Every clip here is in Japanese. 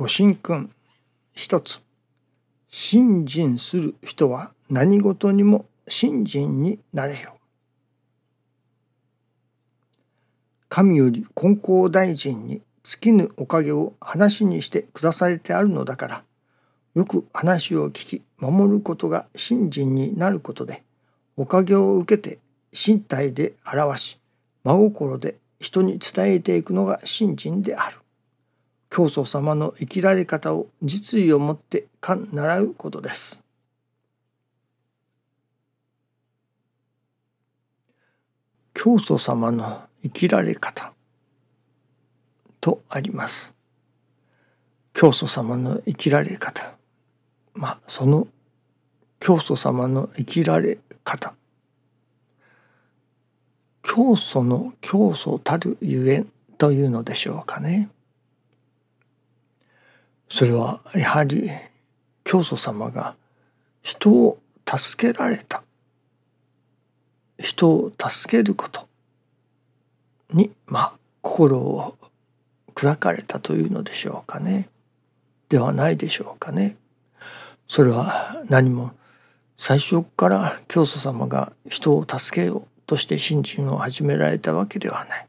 ご神君一つ信心する人は何事にも信心になれよ。神より金光大臣に尽きぬおかげを話にして下されてあるのだからよく話を聞き守ることが信心になることでおかげを受けて身体で表し真心で人に伝えていくのが信心である。教祖様の生きられ方を実意をもって勘習うことです。教祖様の生きられ方とあります。教祖様の生きられ方。まあその教祖様の生きられ方。教祖の教祖たるゆえんというのでしょうかね。それはやはり教祖様が人を助けられた。人を助けることにまあ心を砕かれたというのでしょうかね。ではないでしょうかね。それは何も最初から教祖様が人を助けようとして信心を始められたわけではない。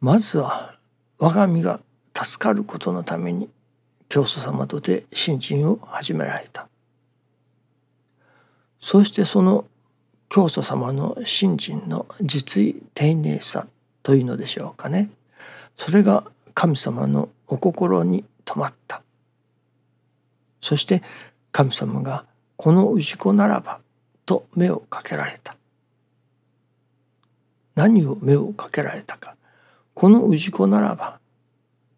まずは我が身が助かることのために教祖様とで信心を始められた。そしてその教祖様の信心の実意丁寧さというのでしょうかね。それが神様のお心に留まった。そして神様がこの氏子ならばと目をかけられた。何を目をかけられたか。この氏子ならば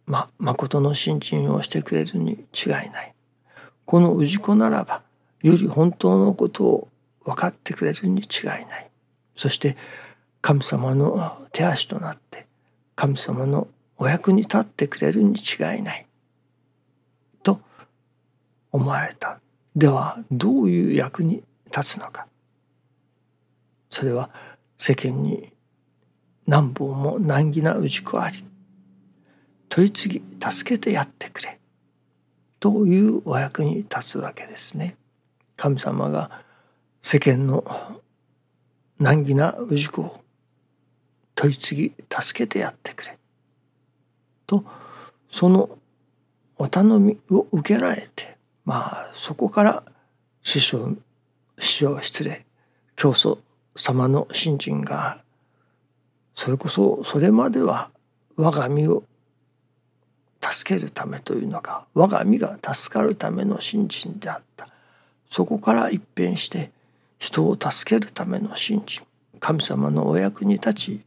ま、誠の信心をしてくれるに違いない。この氏子ならば、より本当のことを分かってくれるに違いない。そして、神様の手足となって、神様のお役に立ってくれるに違いない。と思われた。では、どういう役に立つのか。それは世間に何本も難儀な氏子あり、取り次ぎ助けてやってくれというお役に立つわけですね。神様が世間の難儀な氏子を取り次ぎ助けてやってくれとそのお頼みを受けられてまあそこから師匠師匠失礼教祖様の信心がそれこそそれまでは我が身を助けるためというのが我が身が助かるための信心であったそこから一変して人を助けるための信心神様のお役に立ち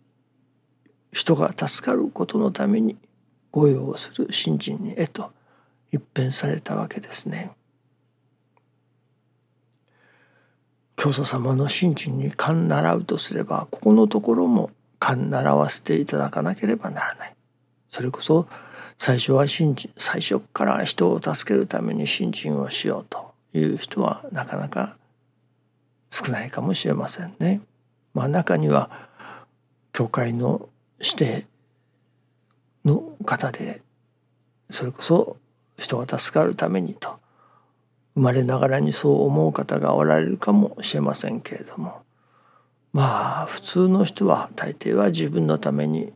人が助かることのために御用をする信心へと一変されたわけですね。教祖様の信心に勘習うとすればここのところも勘習わせていただかなければならない。それこそ最初は信心最初から人を助けるために信心をしようという人はなかなか少ないかもしれませんね。まあ、中には教会の指定の方でそれこそ人が助かるためにと生まれながらにそう思う方がおられるかもしれませんけれどもまあ普通の人は大抵は自分のために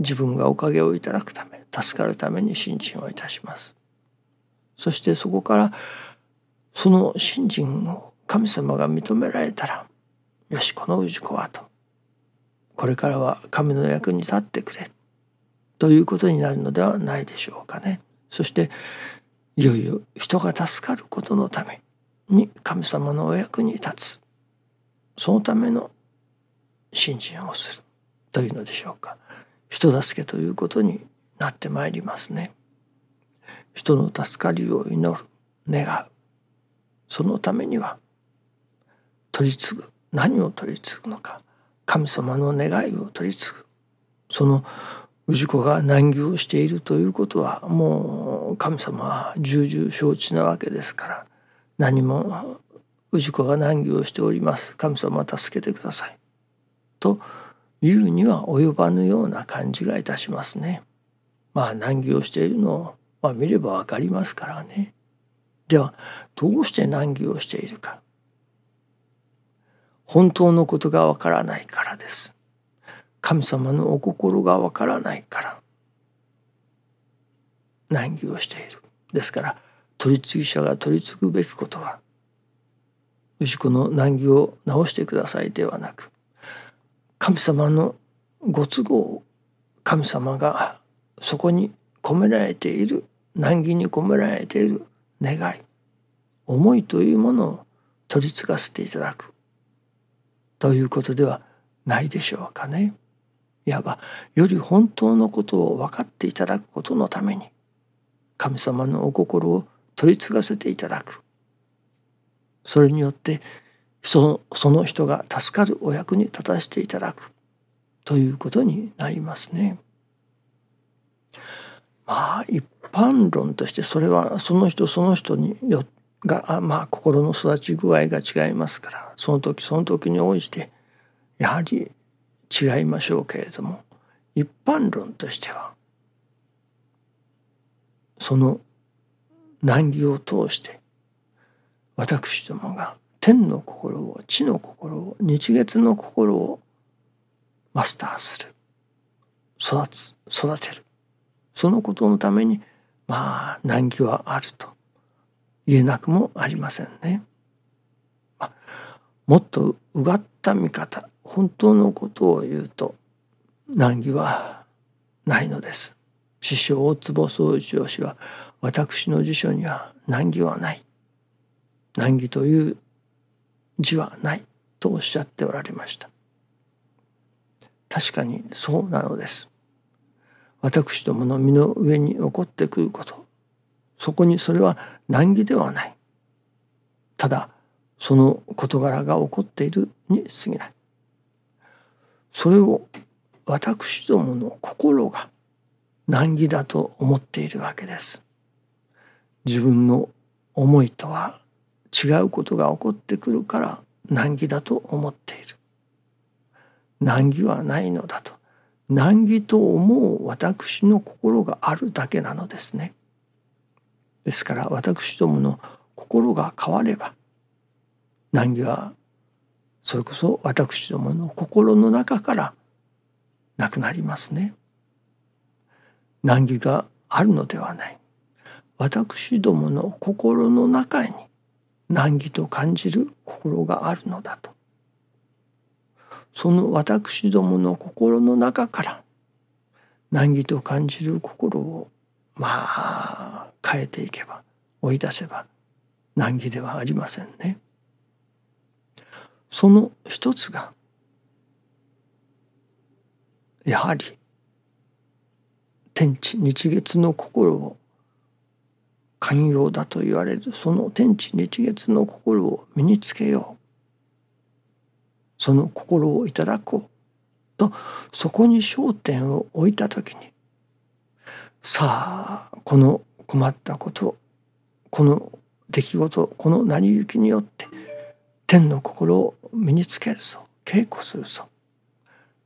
自分がおかげをいただくため助かるために信心をいたします。そしてそこからその信心を神様が認められたらよしこの氏子はとこれからは神の役に立ってくれということになるのではないでしょうかね。そしていよいよ人が助かることのために神様のお役に立つそのための信心をするというのでしょうか。人助けということになってまいりますね。人の助かりを祈る願う。そのためには取り次ぐ何を取り次ぐのか。神様の願いを取り次ぐ。その氏子が難儀をしているということはもう神様は重々承知なわけですから。何も氏子が難儀をしております。神様助けてください。というには及ばぬような感じがいたしますね。まあ難儀をしているのをは見ればわかりますからね。ではどうして難儀をしているか。本当のことがわからないからです。神様のお心がわからないから難儀をしている。ですから取り次ぎ者が取り次ぐべきことは氏子の難儀を直してくださいではなく神様のご都合神様がそこに込められている難儀に込められている願い思いというものを取り継がせていただくということではないでしょうかね。いわばより本当のことを分かっていただくことのために神様のお心を取り継がせていただくそれによってその人が助かるお役に立たせていただくということになりますね。まあ一般論としてそれはその人その人によがまあ心の育ち具合が違いますからその時その時に応じてやはり違いましょうけれども一般論としてはその難儀を通して私どもが天の心を地の心を日月の心をマスターする育つ育てるそのことのためにまあ難儀はあると言えなくもありませんね。まあ、もっとうがった見方本当のことを言うと難儀はないのです。師匠大坪宗一郎氏は私の辞書には難儀はない難儀という字はないとおっしゃっておられました。確かにそうなのです。私どもの身の上に起こってくること。そこにそれは難儀ではない。ただその事柄が起こっているに過ぎない。それを私どもの心が難儀だと思っているわけです。自分の思いとは違うことが起こってくるから難儀だと思っている。難儀はないのだと。難儀と思う私の心があるだけなのですね。ですから私どもの心が変われば難儀はそれこそ私どもの心の中からなくなりますね。難儀があるのではない。私どもの心の中に難儀と感じる心があるのだとその私どもの心の中から難儀と感じる心をまあ変えていけば追い出せば難儀ではありませんね。その一つがやはり天地日月の心を寛容だと言われるその天地日月の心を身につけよう。その心をいただこう。とそこに焦点を置いた時にさあこの困ったことこの出来事この成り行きによって天の心を身につけるぞ。稽古するぞ。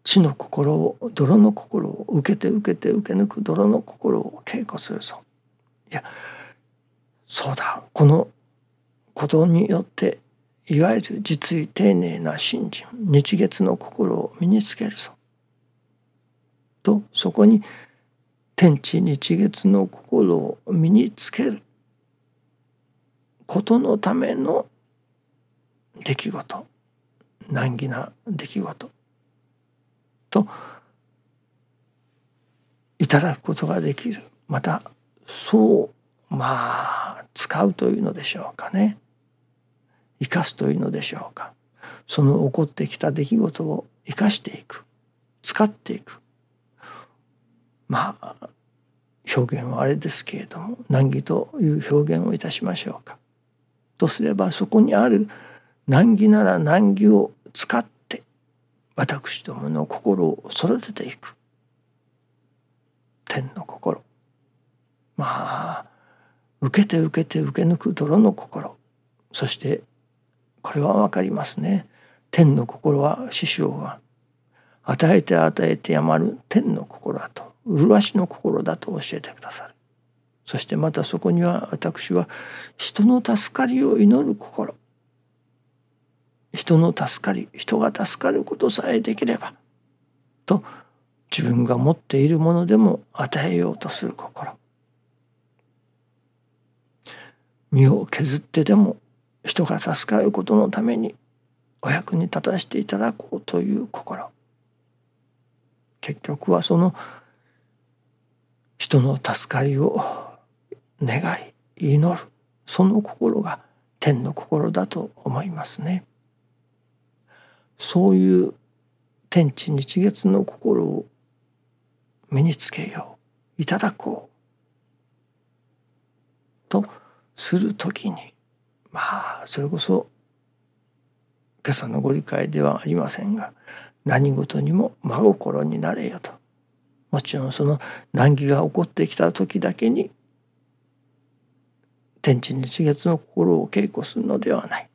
地の心を泥の心を受けて受けて受け抜く泥の心を稽古するぞ。いやそうだ。このことによっていわゆる実意丁寧な信心日月の心を身につけるぞ。とそこに天地日月の心を身につける。ことのための出来事。難儀な出来事。といただくことができる。またそうまあ使うというのでしょうかね。生かすというのでしょうか。その起こってきた出来事を生かしていく。使っていく。まあ表現はあれですけれども難儀という表現をいたしましょうか。とすればそこにある難儀なら難儀を使って私どもの心を育てていく。天の心。まあ受けて受けて受け抜く泥の心。そしてこれは分かりますね。天の心は師匠は与えて与えてやまる天の心だと麗しの心だと教えてくださる。そしてまたそこには私は人の助かりを祈る心。人の助かり人が助かることさえできればと自分が持っているものでも与えようとする心。身を削ってでも人が助かることのためにお役に立たせていただこうという心。結局はその人の助かりを願い祈る。その心が天の心だと思いますね。そういう天地日月の心を身につけよういただこう。とする時にまあそれこそ今朝のご理解ではありませんが何事にも真心になれよと。もちろんその難儀が起こってきた時だけに天地日月の心を稽古するのではない。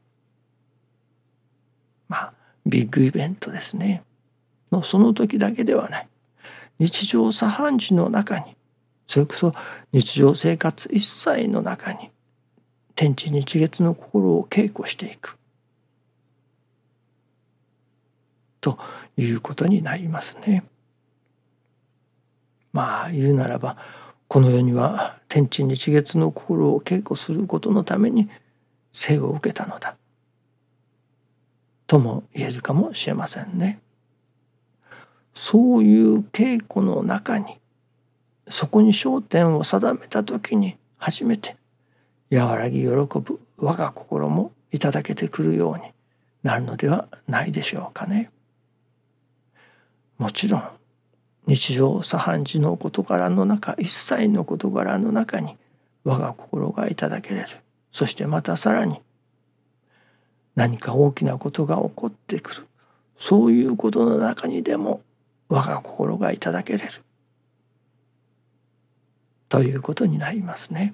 まあビッグイベントですね。のその時だけではない。日常茶飯事の中にそれこそ日常生活一切の中に天地日月の心を稽古していくということになりますね。まあ言うならばこの世には天地日月の心を稽古することのために生を受けたのだとも言えるかもしれませんね。そういう稽古の中にそこに焦点を定めた時に初めて和らぎ喜ぶ我が心もいただけてくるようになるのではないでしょうかね。もちろん日常茶飯事の事柄の中一切の事柄の中に我が心がいただけれるそしてまたさらに何か大きなことが起こってくるそういうことの中にでも我が心がいただけれるということになりますね。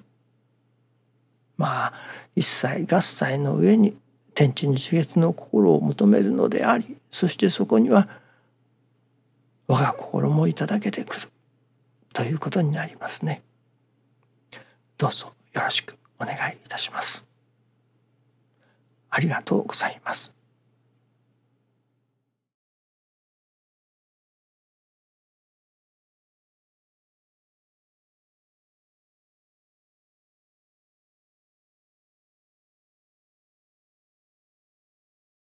まあ一切合切の上に天地日月の心を求めるのでありそしてそこには我が心もいただけてくるということになりますね。どうぞよろしくお願いいたします。ありがとうございます。